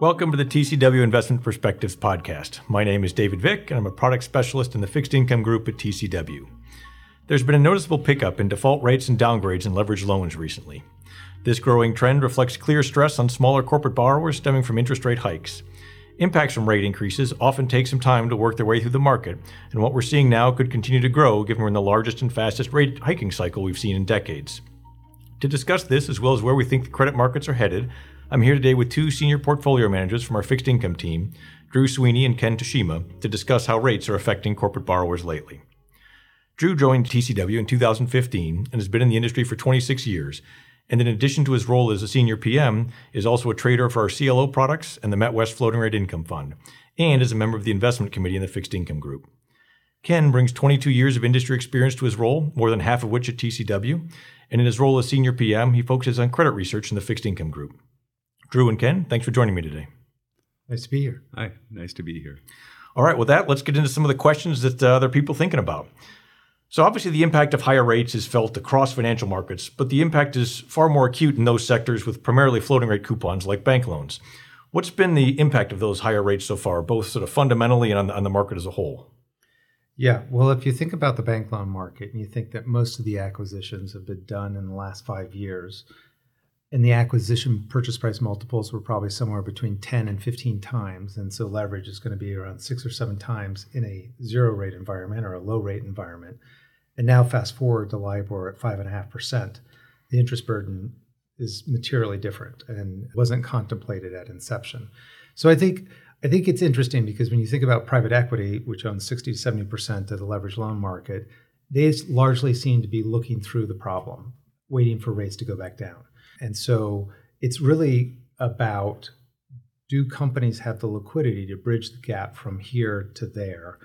Welcome to the TCW Investment Perspectives podcast. My name is David Vick, and I'm a product specialist in the fixed income group at TCW. There's been a noticeable pickup in default rates and downgrades in leveraged loans recently. This growing trend reflects clear stress on smaller corporate borrowers stemming from interest rate hikes. Impacts from rate increases often take some time to work their way through the market, and what we're seeing now could continue to grow given we're in the largest and fastest rate hiking cycle we've seen in decades. To discuss this, as well as where we think the credit markets are headed, I'm here today with two senior portfolio managers from our fixed income team, Drew Sweeney and Ken Toshima, to discuss how rates are affecting corporate borrowers lately. Drew joined TCW in 2015 and has been in the industry for 26 years, and in addition to his role as a senior PM, is also a trader for our CLO products and the MetWest Floating Rate Income Fund, and is a member of the investment committee in the fixed income group. Ken brings 22 years of industry experience to his role, more than half of which at TCW, and in his role as senior PM, he focuses on credit research in the fixed income group. Drew and Ken, thanks for joining me today. Nice to be here. Hi, nice to be here. All right, with that, let's get into some of the questions that uh, other people are thinking about. So obviously, the impact of higher rates is felt across financial markets, but the impact is far more acute in those sectors with primarily floating rate coupons like bank loans. What's been the impact of those higher rates so far, both sort of fundamentally and on the, on the market as a whole? Yeah, well, if you think about the bank loan market and you think that most of the acquisitions have been done in the last five years, and the acquisition purchase price multiples were probably somewhere between 10 and 15 times. And so leverage is going to be around six or seven times in a zero rate environment or a low rate environment. And now, fast forward to LIBOR at 5.5%, the interest burden is materially different and wasn't contemplated at inception. So I think. I think it's interesting because when you think about private equity, which owns 60 to 70% of the leverage loan market, they largely seem to be looking through the problem, waiting for rates to go back down. And so it's really about do companies have the liquidity to bridge the gap from here to there?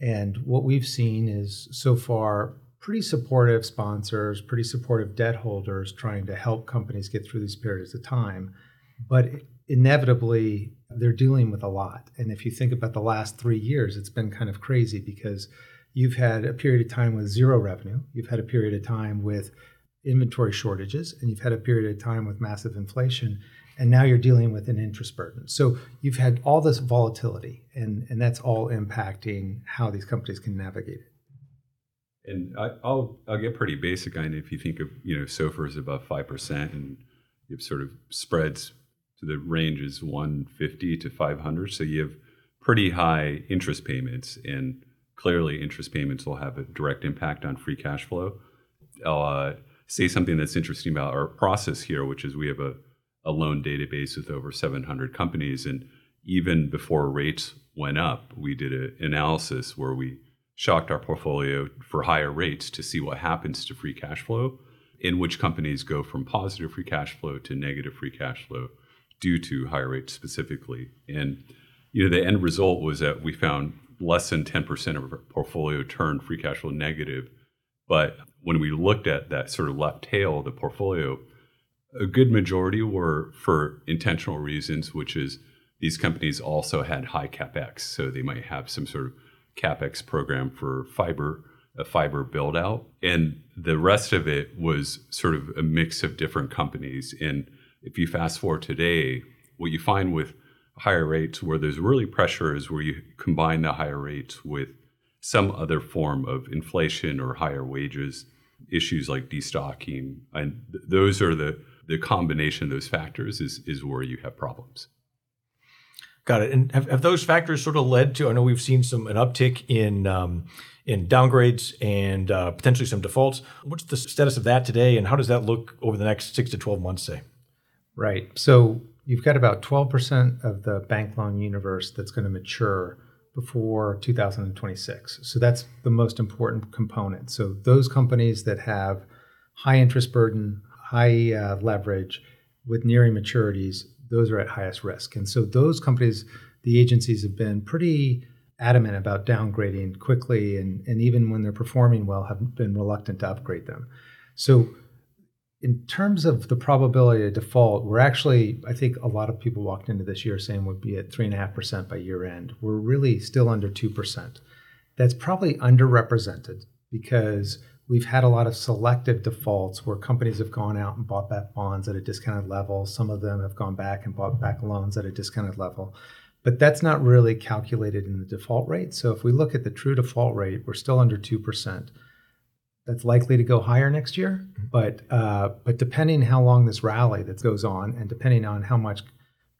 And what we've seen is so far pretty supportive sponsors, pretty supportive debt holders trying to help companies get through these periods of time. But inevitably, they're dealing with a lot. And if you think about the last three years, it's been kind of crazy because you've had a period of time with zero revenue, you've had a period of time with inventory shortages and you've had a period of time with massive inflation and now you're dealing with an interest burden so you've had all this volatility and, and that's all impacting how these companies can navigate it and I, will I'll get pretty basic on. If you think of you know SOFR is above five percent, and you have sort of spreads to the range is one fifty to five hundred, so you have pretty high interest payments, and clearly interest payments will have a direct impact on free cash flow. Uh, say something that's interesting about our process here, which is we have a, a loan database with over 700 companies. And even before rates went up, we did an analysis where we shocked our portfolio for higher rates to see what happens to free cash flow, in which companies go from positive free cash flow to negative free cash flow due to higher rates specifically. And you know, the end result was that we found less than 10% of our portfolio turned free cash flow negative. But when we looked at that sort of left tail of the portfolio, a good majority were for intentional reasons, which is these companies also had high capex, so they might have some sort of capex program for fiber, a fiber build out, and the rest of it was sort of a mix of different companies. And if you fast forward today, what you find with higher rates, where there's really pressure, is where you combine the higher rates with some other form of inflation or higher wages, issues like destocking, and th- those are the the combination of those factors is is where you have problems. Got it. And have, have those factors sort of led to? I know we've seen some an uptick in um, in downgrades and uh, potentially some defaults. What's the status of that today, and how does that look over the next six to twelve months? Say. Right. So you've got about twelve percent of the bank loan universe that's going to mature before 2026. So that's the most important component. So those companies that have high interest burden, high uh, leverage with nearing maturities, those are at highest risk. And so those companies, the agencies have been pretty adamant about downgrading quickly and, and even when they're performing well have been reluctant to upgrade them. So in terms of the probability of default, we're actually, I think a lot of people walked into this year saying we'd be at 3.5% by year end. We're really still under 2%. that's probably underrepresented because we've had a lot of selective defaults where companies have gone out and bought back bonds at a discounted level. Some of them have gone back and bought back loans at a discounted level. But that's not really calculated in the default rate. So if we look at the true default rate, we're still under 2%. That's likely to go higher next year, but uh, but depending how long this rally that goes on, and depending on how much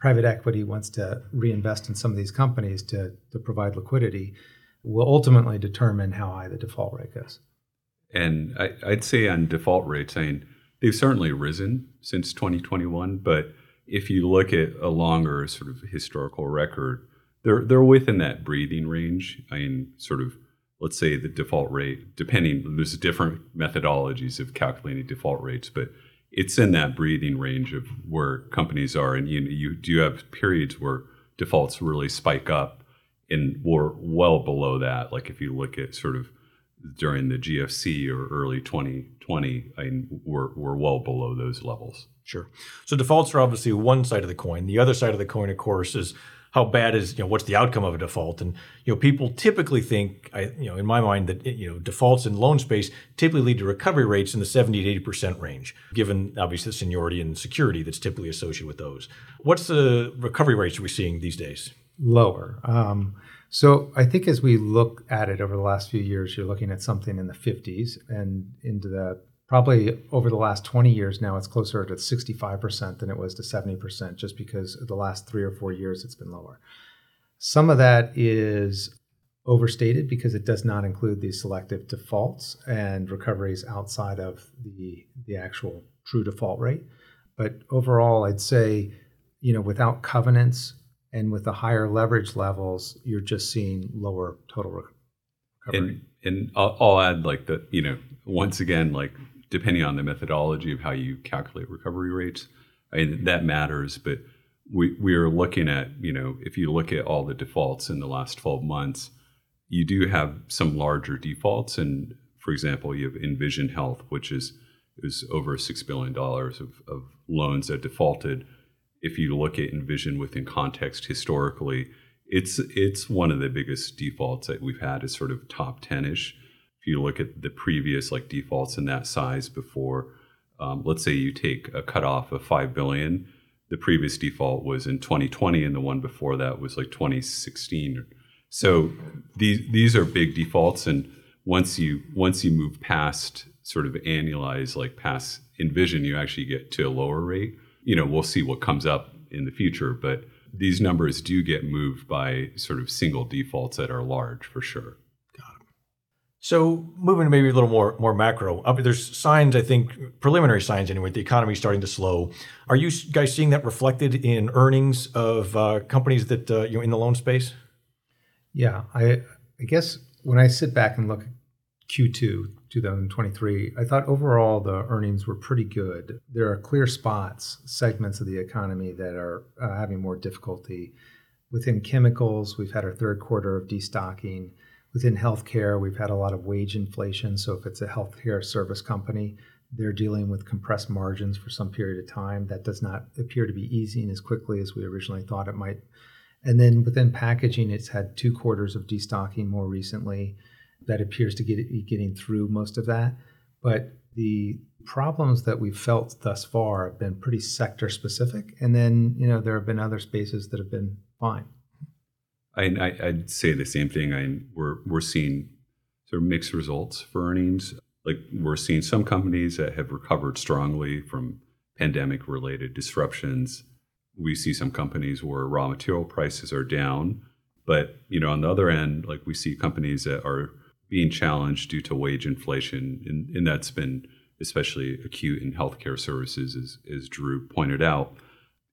private equity wants to reinvest in some of these companies to to provide liquidity, will ultimately determine how high the default rate goes. And I, would say on default rates, I mean, they've certainly risen since 2021, but if you look at a longer sort of historical record, they're they're within that breathing range. I mean, sort of, let's say the default rate, depending, there's different methodologies of calculating default rates, but it's in that breathing range of where companies are. And you you do have periods where defaults really spike up, and we're well below that. Like if you look at sort of during the GFC or early 2020, I mean, we're, we're well below those levels. Sure. So defaults are obviously one side of the coin. The other side of the coin, of course, is how bad is you know what's the outcome of a default? And you know people typically think i you know in my mind that you know defaults in loan space typically lead to recovery rates in the 70 to 80% range given obviously the seniority and security that's typically associated with those. What's the recovery rates we're seeing these days? Lower. Um, so I think as we look at it over the last few years, you're looking at something in the 50s and into the probably over the last 20 years now, it's closer to 65% than it was to 70%, just because the last three or four years it's been lower. Some of that is overstated because it does not include these selective defaults and recoveries outside of the, the actual true default rate. But overall, I'd say, you know, without covenants, and with the higher leverage levels, you're just seeing lower total recovery. And and I'll, I'll add like the you know once again like depending on the methodology of how you calculate recovery rates, I mean, that matters. But we we are looking at you know if you look at all the defaults in the last 12 months, you do have some larger defaults. And for example, you have Envision Health, which is is over six billion dollars of, of loans that defaulted if you look at Envision within context historically, it's it's one of the biggest defaults that we've had is sort of top 10ish. If you look at the previous like defaults in that size before, um, let's say you take a cutoff of five billion, the previous default was in 2020, and the one before that was like 2016. So these these are big defaults, and once you once you move past sort of annualize like past Envision, you actually get to a lower rate you know, we'll see what comes up in the future, but these numbers do get moved by sort of single defaults that are large for sure. So moving to maybe a little more more macro, there's signs I think preliminary signs anyway. The economy is starting to slow. Are you guys seeing that reflected in earnings of uh, companies that uh, you know in the loan space? Yeah, I I guess when I sit back and look at Q2 2023, I thought overall the earnings were pretty good. There are clear spots, segments of the economy that are uh, having more difficulty. Within chemicals, we've had our third quarter of destocking. Within healthcare, we've had a lot of wage inflation. So if it's a healthcare service company, they're dealing with compressed margins for some period of time. That does not appear to be easing as quickly as we originally thought it might. And then within packaging, it's had two quarters of destocking more recently that appears to get getting through most of that. But the problems that we've felt thus far have been pretty sector specific, and then you know there have been other spaces that have been fine. I, would say the same thing. I, we're we're seeing sort of mixed results for earnings. Like we're seeing some companies that have recovered strongly from pandemic related disruptions. We see some companies where raw material prices are down, but you know on the other end, like we see companies that are being challenged due to wage inflation, and, and that's been especially acute in healthcare services, as, as Drew pointed out.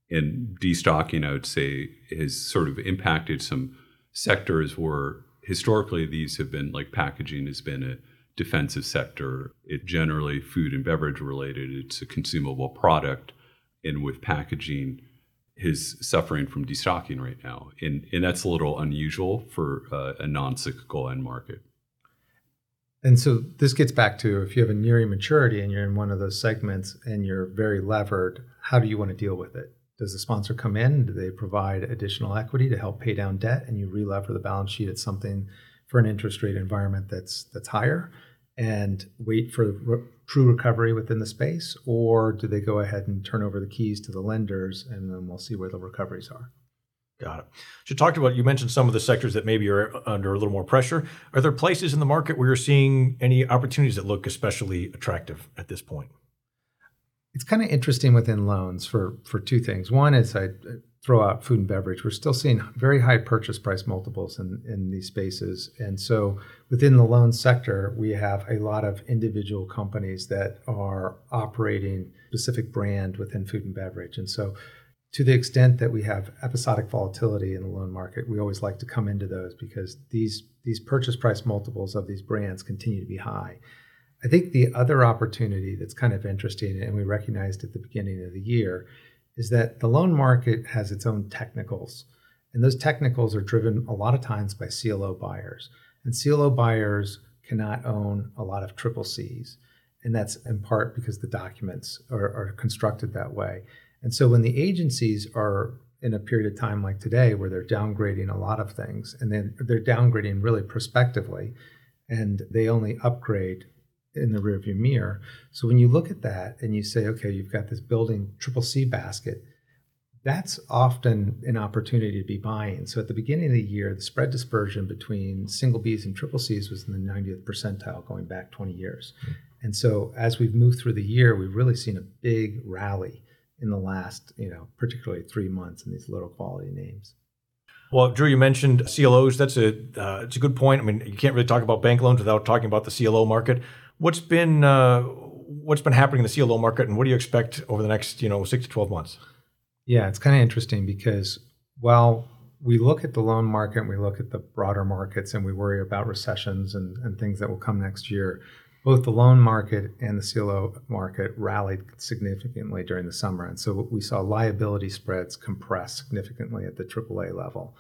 And destocking, I would say, has sort of impacted some sectors where historically these have been like packaging has been a defensive sector. It generally food and beverage related. It's a consumable product, and with packaging, is suffering from destocking right now, and and that's a little unusual for uh, a non-cyclical end market. And so this gets back to if you have a nearing maturity and you're in one of those segments and you're very levered, how do you want to deal with it? Does the sponsor come in? Do they provide additional equity to help pay down debt and you relever the balance sheet at something for an interest rate environment that's that's higher and wait for re- true recovery within the space, or do they go ahead and turn over the keys to the lenders and then we'll see where the recoveries are? Got it. So, talked about you mentioned some of the sectors that maybe are under a little more pressure. Are there places in the market where you're seeing any opportunities that look especially attractive at this point? It's kind of interesting within loans for for two things. One is I throw out food and beverage. We're still seeing very high purchase price multiples in, in these spaces. And so within the loan sector, we have a lot of individual companies that are operating specific brand within food and beverage. And so to the extent that we have episodic volatility in the loan market, we always like to come into those because these these purchase price multiples of these brands continue to be high. I think the other opportunity that's kind of interesting, and we recognized at the beginning of the year, is that the loan market has its own technicals. And those technicals are driven a lot of times by CLO buyers. And CLO buyers cannot own a lot of triple Cs. And that's in part because the documents are, are constructed that way. And so when the agencies are in a period of time like today where they're downgrading a lot of things and then they're downgrading really prospectively and they only upgrade in the rearview mirror. So when you look at that and you say, okay, you've got this building triple C basket, that's often an opportunity to be buying. So at the beginning of the year, the spread dispersion between single Bs and triple Cs was in the 90th percentile going back 20 years. Mm-hmm. And so as we've moved through the year, we've really seen a big rally in the last, you know, particularly three months in these little quality names. Well, Drew, you mentioned CLOs. That's a uh, it's a good point. I mean, you can't really talk about bank loans without talking about the CLO market. What's been uh, what's been happening in the CLO market, and what do you expect over the next you know six to twelve months? Yeah, it's kind of interesting because while we look at the loan market and we look at the broader markets and we worry about recessions and, and things that will come next year, both the loan market and the CLO market rallied significantly during the summer. And so we saw liability spreads compress significantly at the AAA level.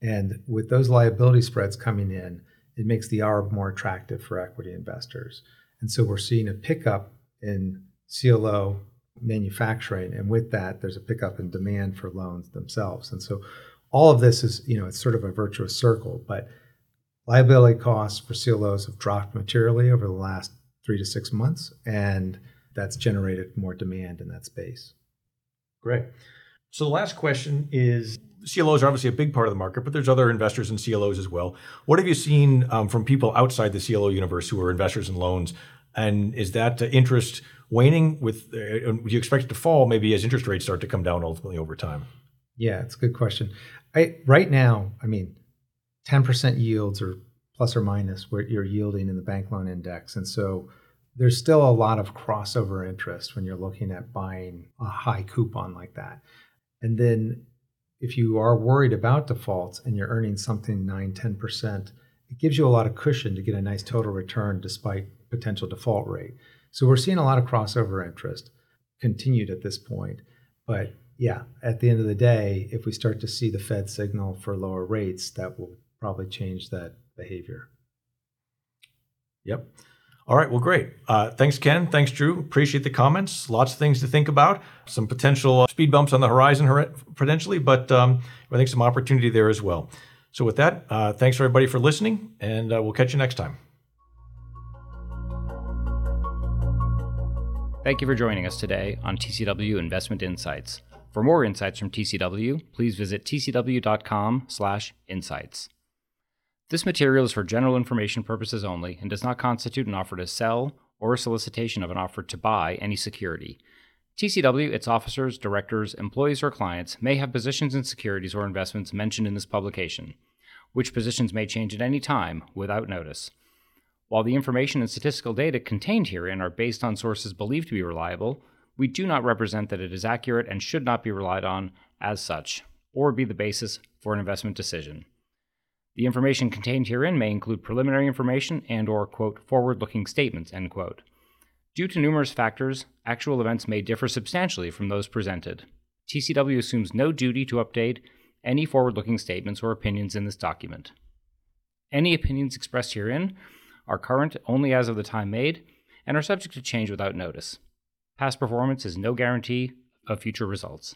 And with those liability spreads coming in, it makes the ARB more attractive for equity investors. And so we're seeing a pickup in CLO manufacturing. And with that, there's a pickup in demand for loans themselves. And so all of this is, you know, it's sort of a virtuous circle. But liability costs for CLOs have dropped materially over the last three to six months. And that's generated more demand in that space. Great. So the last question is CLOs are obviously a big part of the market, but there's other investors in CLOs as well. What have you seen um, from people outside the CLO universe who are investors in loans? And is that uh, interest waning? With uh, do you expect it to fall maybe as interest rates start to come down ultimately over time? Yeah, it's a good question. I, right now, I mean, 10% yields or plus or minus what you're yielding in the bank loan index, and so there's still a lot of crossover interest when you're looking at buying a high coupon like that. And then if you are worried about defaults and you're earning something 9, 10%, it gives you a lot of cushion to get a nice total return despite potential default rate. So we're seeing a lot of crossover interest continued at this point. But yeah, at the end of the day, if we start to see the Fed signal for lower rates, that will probably change that behavior. Yep. All right, well, great. Uh, thanks, Ken. Thanks, Drew. Appreciate the comments. Lots of things to think about. Some potential uh, speed bumps on the horizon, potentially, but um, I think some opportunity there as well. So, with that, uh, thanks everybody for listening, and uh, we'll catch you next time. Thank you for joining us today on TCW Investment Insights. For more insights from TCW, please visit tcw.com/insights. This material is for general information purposes only and does not constitute an offer to sell or a solicitation of an offer to buy any security. TCW, its officers, directors, employees, or clients may have positions in securities or investments mentioned in this publication, which positions may change at any time without notice. While the information and statistical data contained herein are based on sources believed to be reliable, we do not represent that it is accurate and should not be relied on as such, or be the basis for an investment decision. The information contained herein may include preliminary information and or quote forward-looking statements end quote. Due to numerous factors, actual events may differ substantially from those presented. TCW assumes no duty to update any forward-looking statements or opinions in this document. Any opinions expressed herein are current only as of the time made and are subject to change without notice. Past performance is no guarantee of future results.